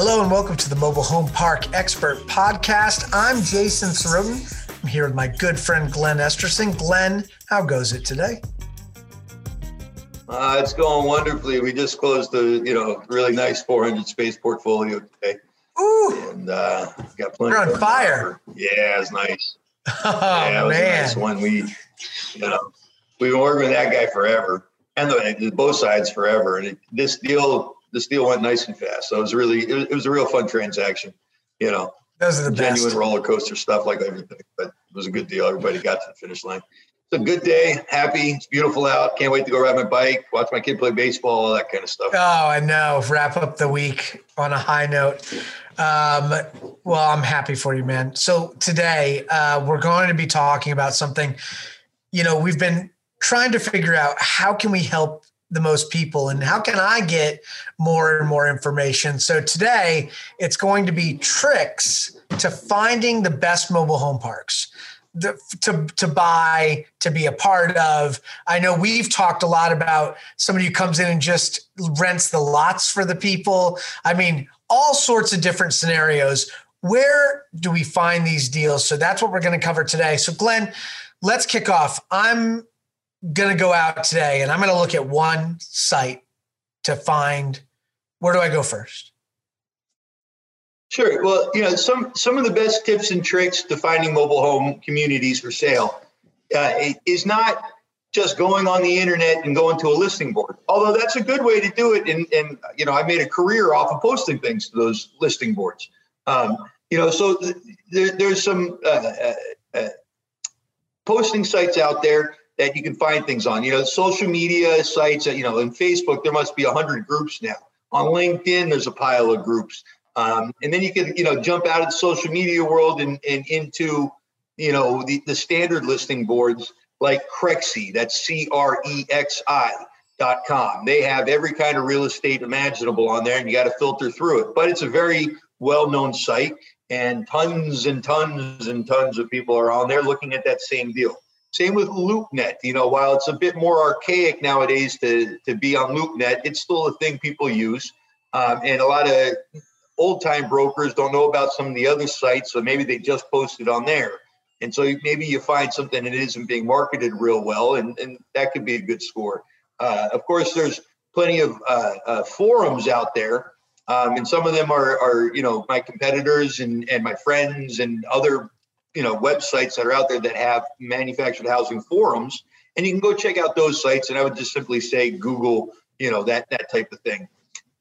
Hello and welcome to the Mobile Home Park Expert Podcast. I'm Jason Sorotin. I'm here with my good friend Glenn Esterson. Glenn, how goes it today? Uh, it's going wonderfully. We just closed a you know really nice 400 space portfolio today. Ooh, and uh, got plenty. You're on fire. Yeah, it's nice. Oh yeah, it man, nice one. We, you know, we've been working with that guy forever, and the, both sides forever. And it, this deal, this deal went nice and fast. So it was really, it was, it was a real fun transaction. You know, those are the genuine best. roller coaster stuff, like everything. But it was a good deal. Everybody got to the finish line. It's a good day. Happy. It's beautiful out. Can't wait to go ride my bike, watch my kid play baseball, all that kind of stuff. Oh, I know. Wrap up the week on a high note. Um, well, I'm happy for you, man. So today uh, we're going to be talking about something. You know, we've been trying to figure out how can we help the most people and how can I get more and more information. So today it's going to be tricks to finding the best mobile home parks. The, to to buy to be a part of. I know we've talked a lot about somebody who comes in and just rents the lots for the people. I mean, all sorts of different scenarios. Where do we find these deals? So that's what we're going to cover today. So Glenn, let's kick off. I'm going to go out today and I'm going to look at one site to find where do I go first? Sure. Well, you know, some some of the best tips and tricks to finding mobile home communities for sale uh, is not just going on the internet and going to a listing board. Although that's a good way to do it, and and you know, I made a career off of posting things to those listing boards. Um, you know, so th- there, there's some uh, uh, uh, posting sites out there that you can find things on. You know, social media sites. You know, in Facebook, there must be a hundred groups now. On LinkedIn, there's a pile of groups. Um, and then you can, you know, jump out of the social media world and, and into, you know, the, the standard listing boards like Crexi, that's C R E X I dot com. They have every kind of real estate imaginable on there and you got to filter through it. But it's a very well known site and tons and tons and tons of people are on there looking at that same deal. Same with LoopNet. You know, while it's a bit more archaic nowadays to, to be on LoopNet, it's still a thing people use. Um, and a lot of old time brokers don't know about some of the other sites, so maybe they just posted on there. And so maybe you find something that isn't being marketed real well, and, and that could be a good score. Uh, of course, there's plenty of uh, uh, forums out there, um, and some of them are, are you know my competitors and, and my friends and other you know websites that are out there that have manufactured housing forums, and you can go check out those sites. And I would just simply say Google, you know that that type of thing.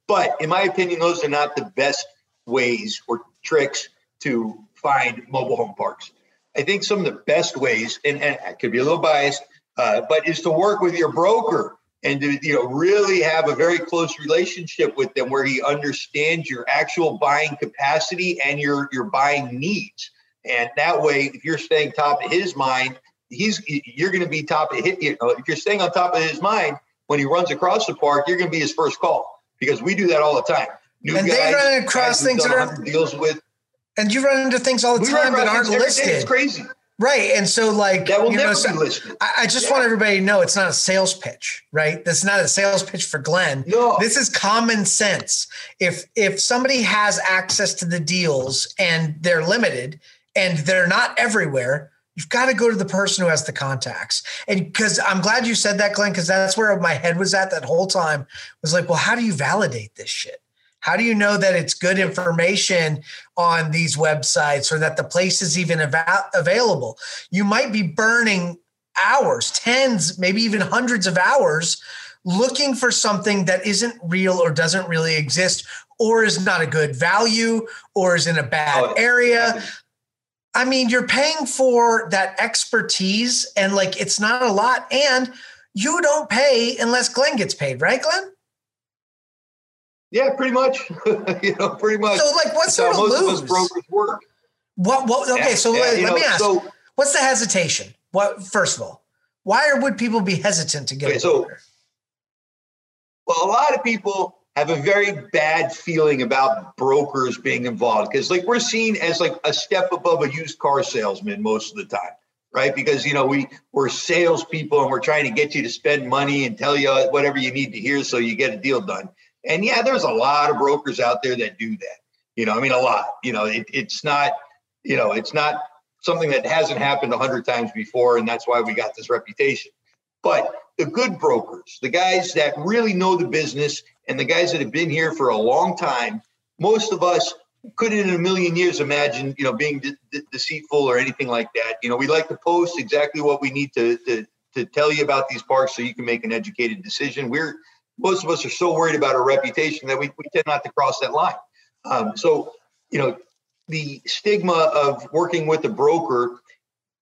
But in my opinion, those are not the best ways or tricks to find mobile home parks. I think some of the best ways, and, and I could be a little biased, uh, but is to work with your broker and to you know really have a very close relationship with them where he understands your actual buying capacity and your your buying needs. And that way, if you're staying top of his mind, he's you're going to be top of his. You know, if you're staying on top of his mind when he runs across the park, you're going to be his first call because we do that all the time. New and guys, they run across things that are deals with, and you run into things all the time that aren't listed. It's crazy, right? And so, like that will never know, so be listed. I, I just yeah. want everybody to know it's not a sales pitch, right? This is not a sales pitch for Glenn. No, this is common sense. If if somebody has access to the deals and they're limited and they're not everywhere, you've got to go to the person who has the contacts. And because I'm glad you said that, Glenn, because that's where my head was at that whole time was like, well, how do you validate this shit? How do you know that it's good information on these websites or that the place is even av- available? You might be burning hours, tens, maybe even hundreds of hours looking for something that isn't real or doesn't really exist or is not a good value or is in a bad oh, area. I mean, you're paying for that expertise and like it's not a lot. And you don't pay unless Glenn gets paid, right, Glenn? Yeah, pretty much. you know, pretty much. So, like, what's sort of most lose? of brokers work. What? What? Okay, so yeah, let, let me ask: so- What's the hesitation? What? First of all, why would people be hesitant to get Okay, a so- broker? Well, a lot of people have a very bad feeling about brokers being involved because, like, we're seen as like a step above a used car salesman most of the time, right? Because you know we we're salespeople and we're trying to get you to spend money and tell you whatever you need to hear so you get a deal done. And yeah, there's a lot of brokers out there that do that. You know, I mean, a lot. You know, it, it's not, you know, it's not something that hasn't happened a hundred times before, and that's why we got this reputation. But the good brokers, the guys that really know the business, and the guys that have been here for a long time, most of us couldn't in a million years imagine, you know, being de- de- deceitful or anything like that. You know, we like to post exactly what we need to, to to tell you about these parks so you can make an educated decision. We're most of us are so worried about our reputation that we, we tend not to cross that line. Um, so, you know, the stigma of working with a broker,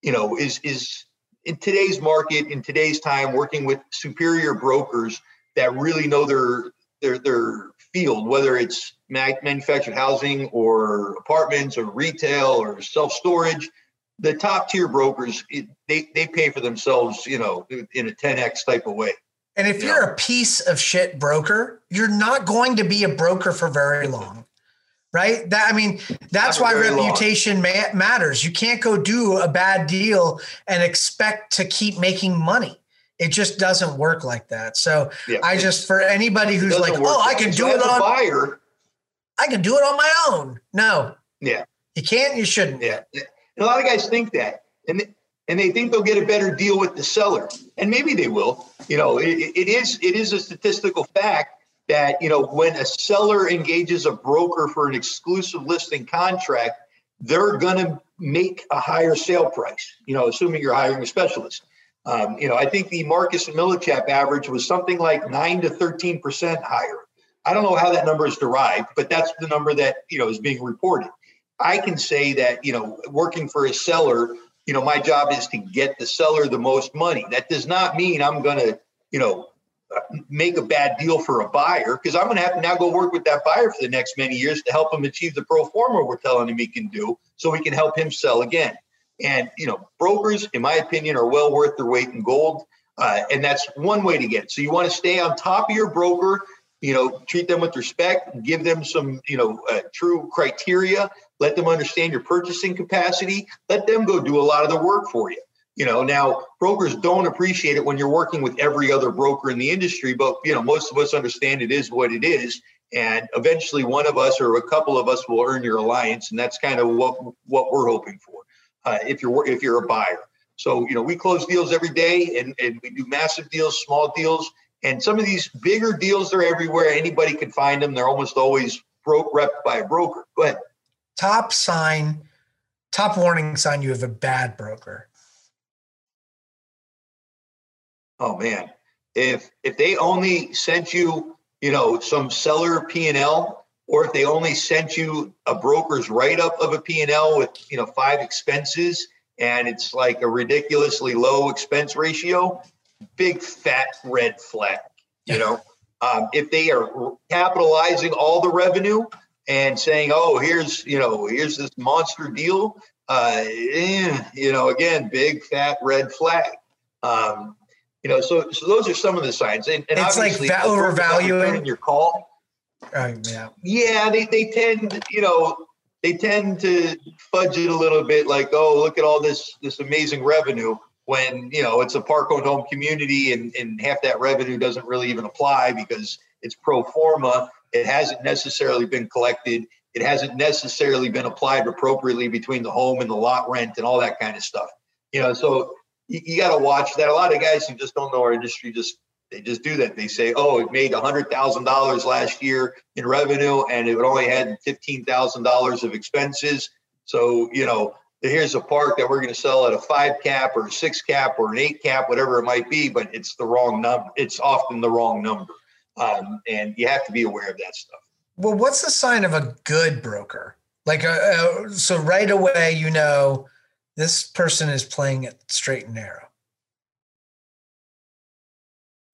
you know, is is in today's market, in today's time, working with superior brokers that really know their their their field, whether it's manufactured housing or apartments or retail or self storage. The top tier brokers, they they pay for themselves, you know, in a 10x type of way. And if you're a piece of shit broker, you're not going to be a broker for very long. Right. That I mean, that's why reputation ma- matters. You can't go do a bad deal and expect to keep making money. It just doesn't work like that. So yeah. I just for anybody who's like, oh, I can do it on buyer. I can do it on my own. No. Yeah. You can't. You shouldn't. Yeah. And a lot of guys think that, and and they think they'll get a better deal with the seller, and maybe they will. You know, it, it is it is a statistical fact that you know when a seller engages a broker for an exclusive listing contract, they're going to make a higher sale price. You know, assuming you're hiring a specialist. Um, you know, I think the Marcus and Millichap average was something like nine to thirteen percent higher. I don't know how that number is derived, but that's the number that you know is being reported. I can say that you know working for a seller you know, my job is to get the seller the most money. That does not mean I'm going to, you know, make a bad deal for a buyer because I'm going to have to now go work with that buyer for the next many years to help him achieve the pro forma we're telling him he can do so we can help him sell again. And, you know, brokers, in my opinion, are well worth their weight in gold. Uh, and that's one way to get it. So you want to stay on top of your broker, you know, treat them with respect, give them some, you know, uh, true criteria let them understand your purchasing capacity, let them go do a lot of the work for you. You know, now brokers don't appreciate it when you're working with every other broker in the industry, but you know, most of us understand it is what it is. And eventually one of us or a couple of us will earn your alliance. And that's kind of what what we're hoping for uh, if you're if you're a buyer. So, you know, we close deals every day and, and we do massive deals, small deals. And some of these bigger deals are everywhere. Anybody can find them. They're almost always broke rep by a broker. Go ahead top sign, top warning sign you have a bad broker? Oh man, if if they only sent you, you know, some seller P and L, or if they only sent you a broker's write up of a P and L with you know five expenses, and it's like a ridiculously low expense ratio, big fat red flag. You know, um, if they are capitalizing all the revenue and saying, "Oh, here's you know, here's this monster deal," uh, eh, you know, again, big fat red flag. Um, you know, so so those are some of the signs, and, and it's like va- overvaluing your call. Uh, yeah, yeah, they they tend, you know, they tend to fudge it a little bit, like, "Oh, look at all this this amazing revenue." When you know it's a park-owned home community, and, and half that revenue doesn't really even apply because it's pro forma it hasn't necessarily been collected. It hasn't necessarily been applied appropriately between the home and the lot rent and all that kind of stuff. You know, so you, you got to watch that. A lot of guys who just don't know our industry just they just do that. They say, "Oh, it made hundred thousand dollars last year in revenue, and it only had fifteen thousand dollars of expenses." So you know, here's a park that we're going to sell at a five cap or a six cap or an eight cap, whatever it might be, but it's the wrong number. It's often the wrong number. Um, and you have to be aware of that stuff. Well, what's the sign of a good broker? Like, uh, uh, so right away, you know, this person is playing it straight and narrow.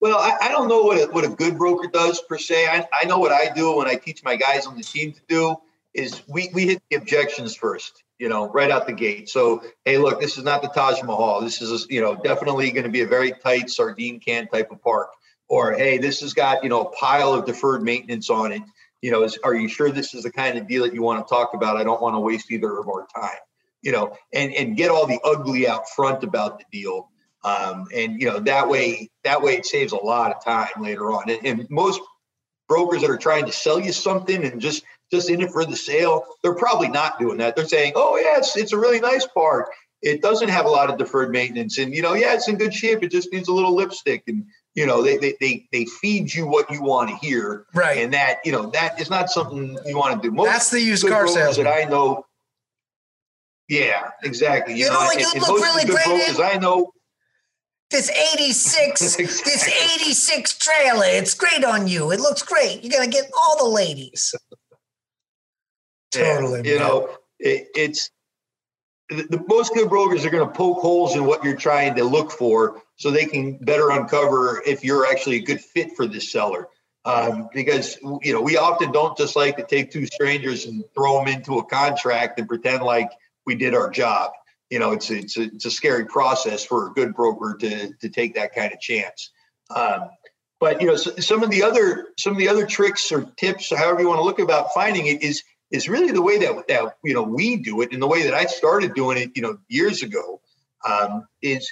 Well, I, I don't know what a, what a good broker does per se. I, I know what I do when I teach my guys on the team to do is we, we hit the objections first, you know, right out the gate. So, hey, look, this is not the Taj Mahal. This is, you know, definitely going to be a very tight sardine can type of park or hey, this has got you know a pile of deferred maintenance on it. You know, is, are you sure this is the kind of deal that you want to talk about? I don't want to waste either of our time. You know, and and get all the ugly out front about the deal. Um, and you know that way that way it saves a lot of time later on. And, and most brokers that are trying to sell you something and just just in it for the sale, they're probably not doing that. They're saying, "Oh yeah, it's it's a really nice part. It doesn't have a lot of deferred maintenance, and you know, yeah, it's in good shape. It just needs a little lipstick, and you know, they they they, they feed you what you want to hear, right? And that you know that is not something you want to do. Most That's the used car sales that I know. Yeah, exactly. You, you know, know, you and look really good brokers I know this 86 exactly. this 86 trailer it's great on you it looks great you're gonna get all the ladies totally you man. know it, it's the, the, most good brokers are going to poke holes in what you're trying to look for so they can better uncover if you're actually a good fit for this seller um, because you know we often don't just like to take two strangers and throw them into a contract and pretend like we did our job you know, it's it's a, it's a scary process for a good broker to to take that kind of chance. Um, but you know, so, some of the other some of the other tricks or tips, however you want to look about finding it, is is really the way that that you know we do it, and the way that I started doing it, you know, years ago, um, is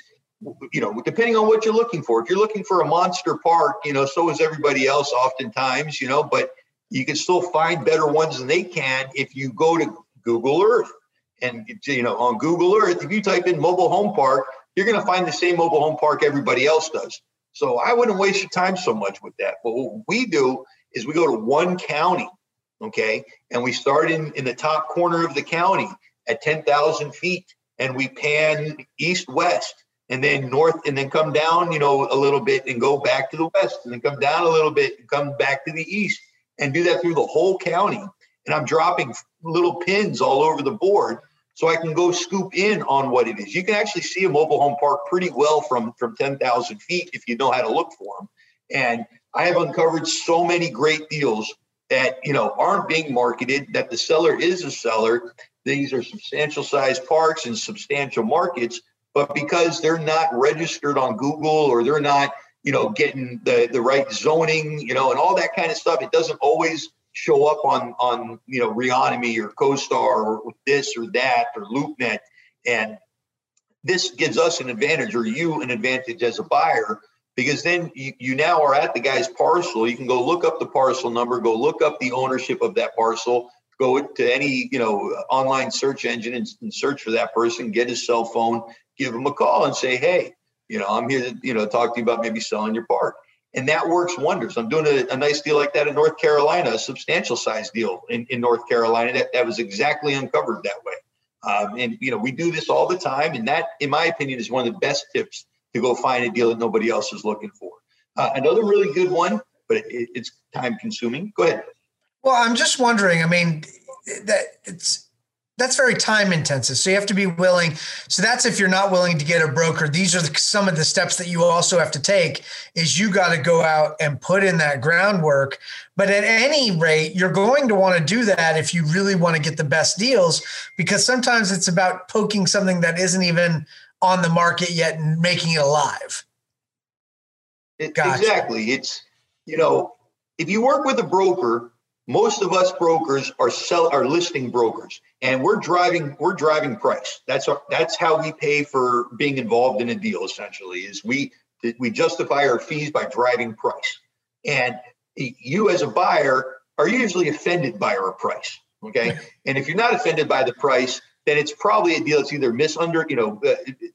you know, depending on what you're looking for. If you're looking for a monster park, you know, so is everybody else oftentimes, you know, but you can still find better ones than they can if you go to Google Earth and you know on Google Earth, if you type in mobile home park, you're going to find the same mobile home park everybody else does. So I wouldn't waste your time so much with that. But what we do is we go to one county, okay, and we start in in the top corner of the county at 10,000 feet, and we pan east west and then north and then come down you know a little bit and go back to the west and then come down a little bit and come back to the east and do that through the whole county and i'm dropping little pins all over the board so I can go scoop in on what it is. You can actually see a mobile home park pretty well from from 10,000 feet if you know how to look for them. And I have uncovered so many great deals that you know aren't being marketed. That the seller is a seller. These are substantial sized parks and substantial markets, but because they're not registered on Google or they're not you know getting the the right zoning, you know, and all that kind of stuff, it doesn't always show up on on you know Reonomy or CoStar or this or that or LoopNet, and this gives us an advantage or you an advantage as a buyer because then you, you now are at the guy's parcel. You can go look up the parcel number, go look up the ownership of that parcel, go to any you know online search engine and, and search for that person, get his cell phone, give him a call, and say, hey, you know, I'm here to you know talk to you about maybe selling your park and that works wonders. I'm doing a, a, nice deal like that in North Carolina, a substantial size deal in, in North Carolina that, that was exactly uncovered that way. Um, and you know, we do this all the time, and that, in my opinion, is one of the best tips to go find a deal that nobody else is looking for. Uh, another really good one, but it, it's time consuming. Go ahead. Well, I'm just wondering. I mean, that it's that's very time intensive. So you have to be willing. So that's if you're not willing to get a broker. These are the, some of the steps that you also have to take. Is you got to go out and put in that groundwork. But at any rate, you're going to want to do that if you really want to get the best deals, because sometimes it's about poking something that isn't even on the market yet and making it alive. It, gotcha. Exactly. It's you know if you work with a broker most of us brokers are sell are listing brokers and we're driving we're driving price. That's our, that's how we pay for being involved in a deal essentially is we we justify our fees by driving price. And you as a buyer are usually offended by our price okay? And if you're not offended by the price then it's probably a deal that's either misunder you know uh,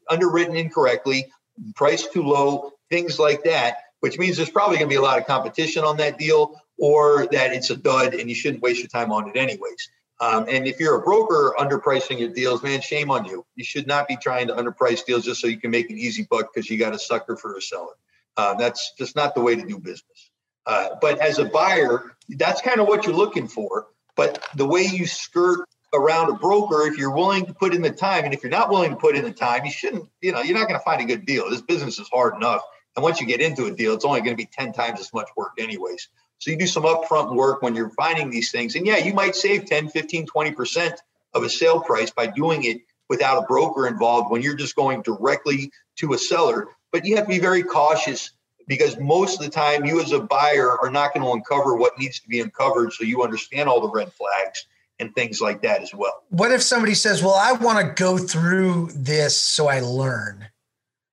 underwritten incorrectly price too low things like that which means there's probably going to be a lot of competition on that deal or that it's a dud and you shouldn't waste your time on it anyways. Um, and if you're a broker underpricing your deals, man, shame on you. You should not be trying to underprice deals just so you can make an easy buck because you got a sucker for a seller. Uh, that's just not the way to do business. Uh, but as a buyer, that's kind of what you're looking for. But the way you skirt around a broker, if you're willing to put in the time, and if you're not willing to put in the time, you shouldn't, you know, you're not going to find a good deal. This business is hard enough. And once you get into a deal, it's only going to be 10 times as much work, anyways. So you do some upfront work when you're finding these things. And yeah, you might save 10, 15, 20% of a sale price by doing it without a broker involved when you're just going directly to a seller. But you have to be very cautious because most of the time you as a buyer are not going to uncover what needs to be uncovered so you understand all the red flags and things like that as well. What if somebody says, "Well, I want to go through this so I learn."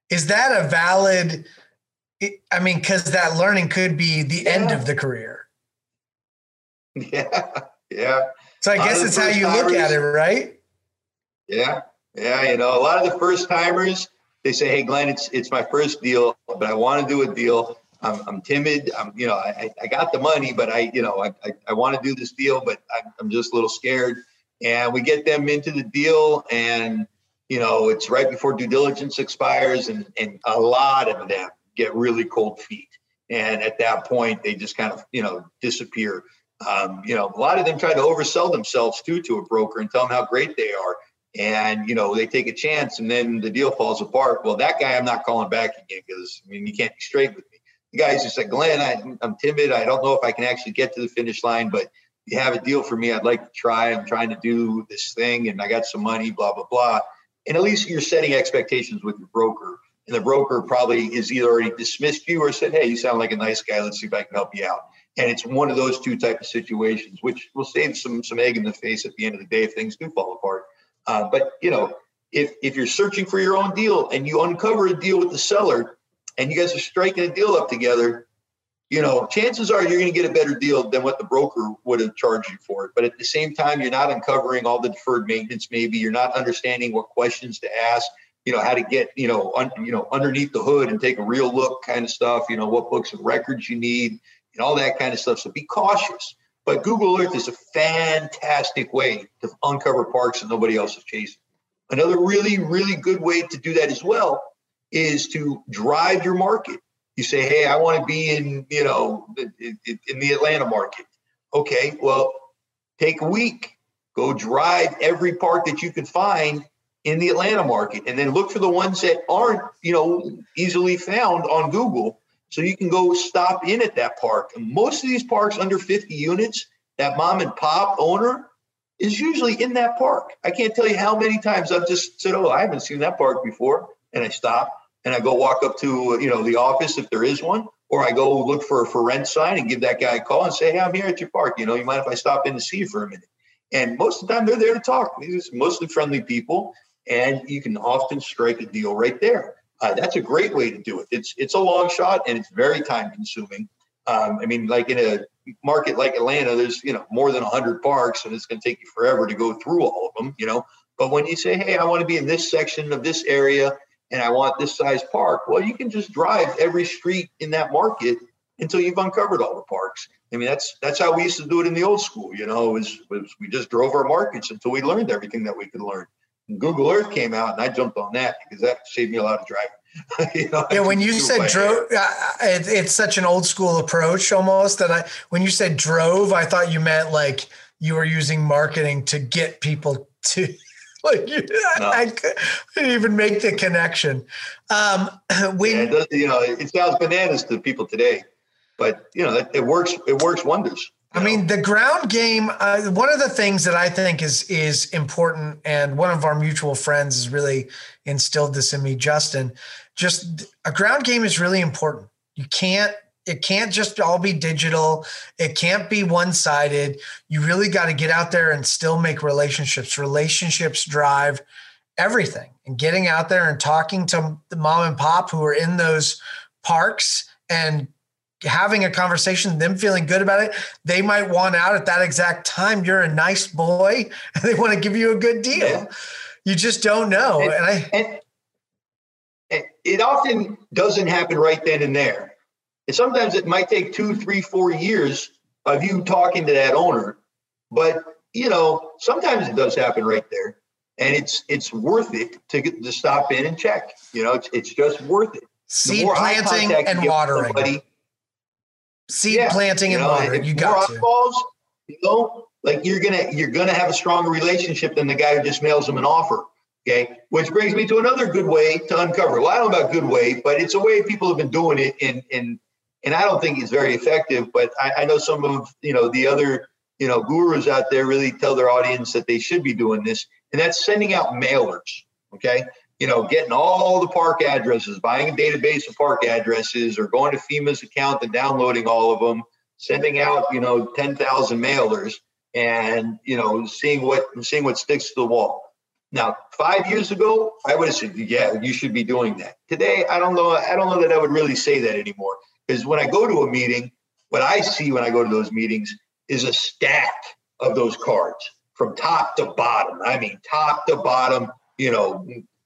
Is that a valid I mean, because that learning could be the yeah. end of the career. Yeah, yeah. So I guess it's how you look at it, right? Yeah, yeah. You know, a lot of the first timers they say, "Hey, Glenn, it's it's my first deal, but I want to do a deal. I'm, I'm timid. I'm, you know, I, I got the money, but I, you know, I, I, I want to do this deal, but I'm, I'm just a little scared." And we get them into the deal, and you know, it's right before due diligence expires, and and a lot of them get really cold feet, and at that point, they just kind of, you know, disappear. Um, you know, a lot of them try to oversell themselves too to a broker and tell them how great they are. And you know they take a chance and then the deal falls apart. Well that guy i'm not calling back again because i mean you can't be straight with me. The guys just said glenn I, i'm timid. I don't know if i can actually get to the finish line but you have a deal for me. I'd like to try. I'm trying to do this thing and i got some money blah blah blah. And at least you're setting expectations with your broker and the broker probably is either already dismissed you or said hey you sound like a nice guy let's see if i can help you out and it's one of those two type of situations which will save some some egg in the face at the end of the day if things do fall apart uh, but you know, if if you're searching for your own deal and you uncover a deal with the seller, and you guys are striking a deal up together, you know, chances are you're going to get a better deal than what the broker would have charged you for it. But at the same time, you're not uncovering all the deferred maintenance. Maybe you're not understanding what questions to ask. You know how to get you know un, you know underneath the hood and take a real look, kind of stuff. You know what books and records you need and all that kind of stuff. So be cautious. But Google Earth is a fantastic way to uncover parks that nobody else is chasing. Another really, really good way to do that as well is to drive your market. You say, "Hey, I want to be in, you know, in the Atlanta market." Okay, well, take a week, go drive every park that you can find in the Atlanta market, and then look for the ones that aren't, you know, easily found on Google so you can go stop in at that park. And most of these parks under 50 units, that mom and pop owner is usually in that park. I can't tell you how many times I've just said, "Oh, I haven't seen that park before," and I stop and I go walk up to you know the office if there is one, or I go look for a for rent sign and give that guy a call and say, "Hey, I'm here at your park. You know, you mind if I stop in to see you for a minute?" And most of the time, they're there to talk. These are mostly friendly people, and you can often strike a deal right there. Uh, that's a great way to do it. It's it's a long shot and it's very time consuming. Um, I mean, like in a market like Atlanta, there's you know more than 100 parks, and it's going to take you forever to go through all of them. You know, but when you say, hey, I want to be in this section of this area and I want this size park, well, you can just drive every street in that market until you've uncovered all the parks. I mean, that's that's how we used to do it in the old school. You know, was was we just drove our markets until we learned everything that we could learn. Google Earth came out, and I jumped on that because that saved me a lot of driving. you know, yeah, when you said drove, it, it's such an old school approach almost that I. When you said drove, I thought you meant like you were using marketing to get people to. Like no. I, I, couldn't even make the connection. Um, when yeah, does, you know, it sounds bananas to people today, but you know, it, it works. It works wonders. I mean, the ground game. Uh, one of the things that I think is is important, and one of our mutual friends has really instilled this in me, Justin. Just a ground game is really important. You can't. It can't just all be digital. It can't be one sided. You really got to get out there and still make relationships. Relationships drive everything. And getting out there and talking to the mom and pop who are in those parks and having a conversation, them feeling good about it, they might want out at that exact time. You're a nice boy and they want to give you a good deal. Yeah. You just don't know. And, and I and, and it often doesn't happen right then and there. And sometimes it might take two, three, four years of you talking to that owner. But you know, sometimes it does happen right there. And it's it's worth it to get to stop in and check. You know, it's, it's just worth it. Seed planting and watering. Somebody, seed yeah, planting and know, watering. You got to. Balls, you know, like you're gonna you're gonna have a stronger relationship than the guy who just mails them an offer. Okay, which brings me to another good way to uncover. Well, I don't know about good way, but it's a way people have been doing it, and and and I don't think it's very effective. But I, I know some of you know the other you know gurus out there really tell their audience that they should be doing this, and that's sending out mailers. Okay, you know, getting all the park addresses, buying a database of park addresses, or going to FEMA's account and downloading all of them, sending out, you know, 10,000 mailers and, you know, seeing what seeing what sticks to the wall. Now, five years ago, I would have said, yeah, you should be doing that. Today, I don't know. I don't know that I would really say that anymore. Because when I go to a meeting, what I see when I go to those meetings is a stack of those cards from top to bottom. I mean, top to bottom, you know,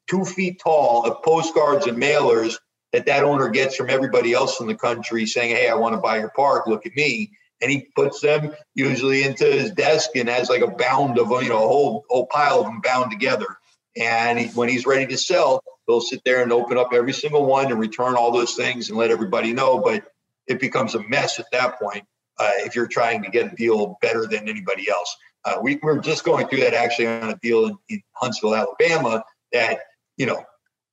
two feet tall of postcards and mailers that that owner gets from everybody else in the country saying, Hey, I want to buy your park. Look at me. And he puts them usually into his desk and has like a bound of, you know, a whole, whole pile of them bound together. And he, when he's ready to sell, they'll sit there and open up every single one and return all those things and let everybody know. But it becomes a mess at that point uh, if you're trying to get a deal better than anybody else. Uh, we, we're just going through that actually on a deal in, in Huntsville, Alabama that, you know,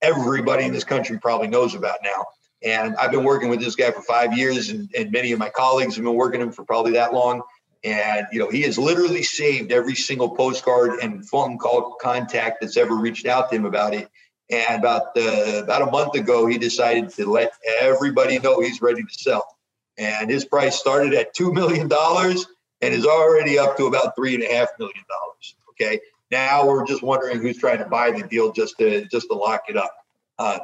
everybody in this country probably knows about now. And I've been working with this guy for five years, and, and many of my colleagues have been working with him for probably that long. And you know, he has literally saved every single postcard and phone call contact that's ever reached out to him about it. And about uh, about a month ago, he decided to let everybody know he's ready to sell. And his price started at two million dollars and is already up to about three and a half million dollars. Okay, now we're just wondering who's trying to buy the deal just to just to lock it up. Um,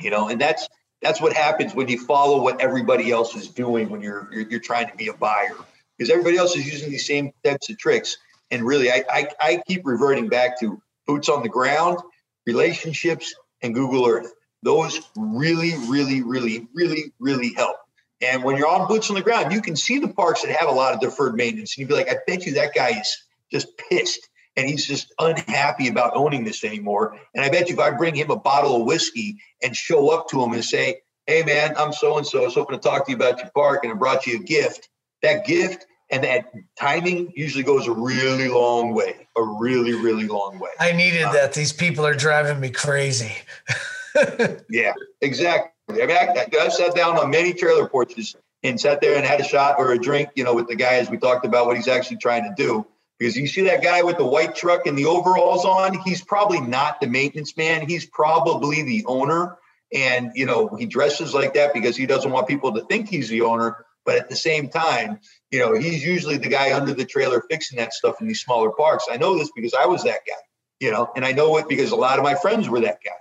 you know, and that's that's what happens when you follow what everybody else is doing when you're you're, you're trying to be a buyer because everybody else is using these same types of tricks. And really, I, I, I keep reverting back to boots on the ground, relationships, and Google Earth. Those really, really, really, really, really help. And when you're on boots on the ground, you can see the parks that have a lot of deferred maintenance. And you'd be like, I bet you that guy is just pissed and he's just unhappy about owning this anymore. And I bet you if I bring him a bottle of whiskey and show up to him and say, Hey man, I'm so and so. I was hoping to talk to you about your park and I brought you a gift. That gift and that timing usually goes a really long way, a really, really long way. I needed uh, that. These people are driving me crazy. yeah, exactly. I mean, I, I sat down on many trailer porches and sat there and had a shot or a drink, you know, with the guy as we talked about what he's actually trying to do. Because you see that guy with the white truck and the overalls on, he's probably not the maintenance man. He's probably the owner. And, you know, he dresses like that because he doesn't want people to think he's the owner. But at the same time, you know, he's usually the guy under the trailer fixing that stuff in these smaller parks. I know this because I was that guy, you know, and I know it because a lot of my friends were that guy.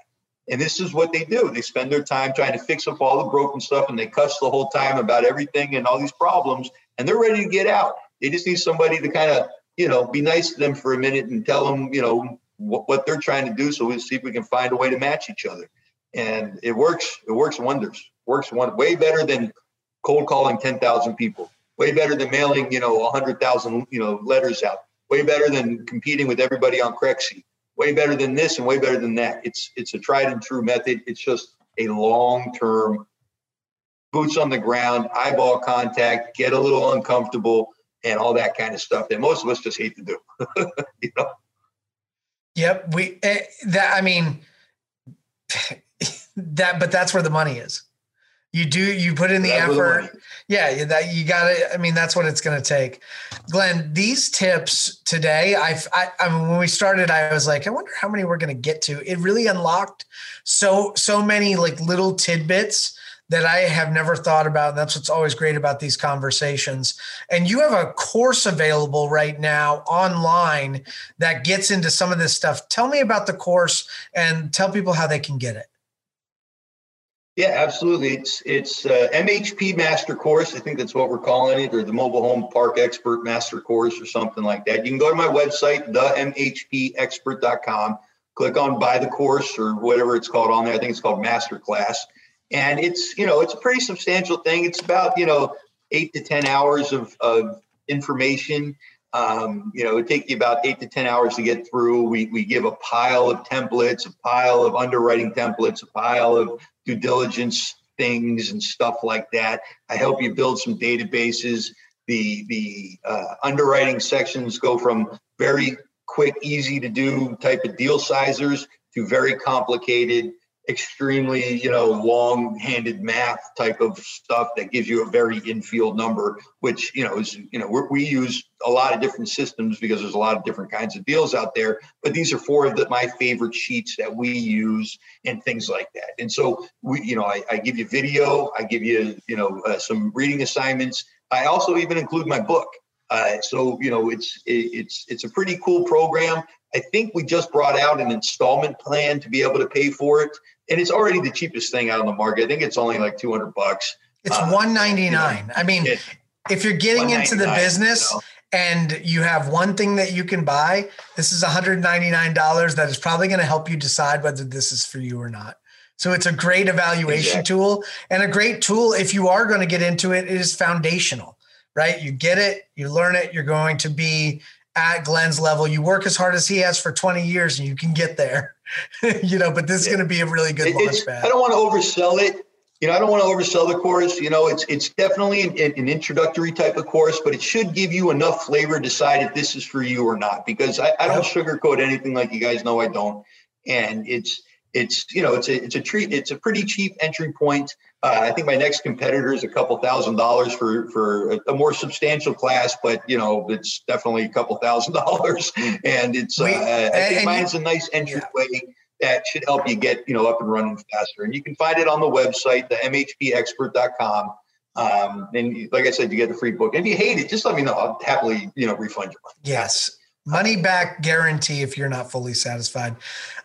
And this is what they do. They spend their time trying to fix up all the broken stuff and they cuss the whole time about everything and all these problems. And they're ready to get out. They just need somebody to kind of, you know, be nice to them for a minute and tell them, you know, what, what they're trying to do. So we'll see if we can find a way to match each other. And it works. It works wonders. Works one way better than cold calling 10,000 people. Way better than mailing, you know, 100,000, you know, letters out. Way better than competing with everybody on Crexi way better than this and way better than that. It's it's a tried and true method. It's just a long term boots on the ground, eyeball contact, get a little uncomfortable, and all that kind of stuff that most of us just hate to do. you know. Yep, we uh, that I mean that, but that's where the money is. You do you put in the that effort. Yeah, that you got to. I mean, that's what it's going to take. Glenn, these tips today. I've, I, I mean, when we started, I was like, I wonder how many we're going to get to. It really unlocked so so many like little tidbits that I have never thought about. And that's what's always great about these conversations. And you have a course available right now online that gets into some of this stuff. Tell me about the course and tell people how they can get it. Yeah, absolutely. It's it's uh, MHP Master Course. I think that's what we're calling it, or the Mobile Home Park Expert Master Course, or something like that. You can go to my website, themhpexpert.com. Click on buy the course or whatever it's called on there. I think it's called Master Class, and it's you know it's a pretty substantial thing. It's about you know eight to ten hours of of information um, you know, it would take you about eight to 10 hours to get through. We, we give a pile of templates, a pile of underwriting templates, a pile of due diligence things and stuff like that. I help you build some databases. The, the uh, underwriting sections go from very quick, easy to do type of deal sizers to very complicated extremely, you know, long-handed math type of stuff that gives you a very infield number, which you know is you know we use a lot of different systems because there's a lot of different kinds of deals out there. But these are four of the, my favorite sheets that we use and things like that. And so we, you know, I, I give you video, I give you you know uh, some reading assignments. I also even include my book. Uh, so you know, it's it, it's it's a pretty cool program. I think we just brought out an installment plan to be able to pay for it and it's already the cheapest thing out on the market. I think it's only like 200 bucks. It's uh, 199. You know, I mean, if you're getting into the business you know? and you have one thing that you can buy, this is $199 that is probably going to help you decide whether this is for you or not. So it's a great evaluation exactly. tool and a great tool if you are going to get into it, it is foundational, right? You get it, you learn it, you're going to be at Glenn's level. You work as hard as he has for 20 years and you can get there. you know, but this is going to be a really good launch pad. I don't want to oversell it. You know, I don't want to oversell the course. You know, it's it's definitely an, an, introductory type of course, but it should give you enough flavor to decide if this is for you or not. Because I, I don't sugarcoat anything, like you guys know I don't. And it's it's you know it's a it's a treat it's a pretty cheap entry point. Uh, I think my next competitor is a couple thousand dollars for for a, a, more substantial class, but you know it's definitely a couple thousand dollars, and it's uh, I think mine's a nice entryway. Yeah. That should help you get you know up and running faster, and you can find it on the website, the mhpexpert.com. Um, and like I said, you get the free book. And if you hate it, just let me know. I'll happily you know refund your money. Yes, money back guarantee if you're not fully satisfied.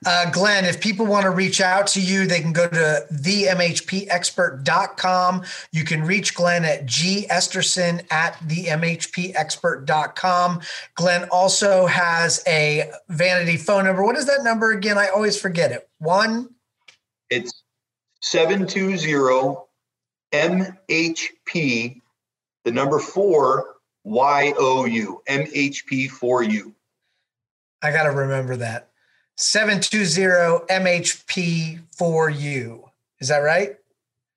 Uh, Glenn, if people want to reach out to you, they can go to themhpexpert.com. You can reach Glenn at g esterson at themhpexpert.com. Glenn also has a vanity phone number. What is that number again? I always forget it. One? It's 720 MHP, the number four, Y O U, MHP for you. I got to remember that. 720 MHP for you. Is that right?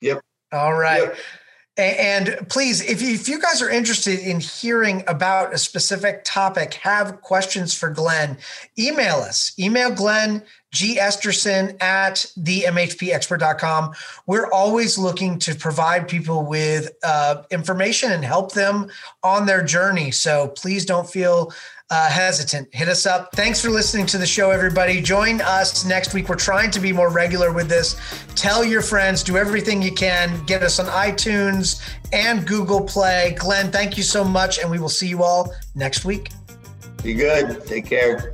Yep. All right. Yep. And please, if you, if you guys are interested in hearing about a specific topic, have questions for Glenn, email us. Email Glenn, G. Esterson at the MHPexpert.com. We're always looking to provide people with uh, information and help them on their journey. So please don't feel uh, hesitant, hit us up. Thanks for listening to the show, everybody. Join us next week. We're trying to be more regular with this. Tell your friends, do everything you can. Get us on iTunes and Google Play. Glenn, thank you so much. And we will see you all next week. Be good. Take care.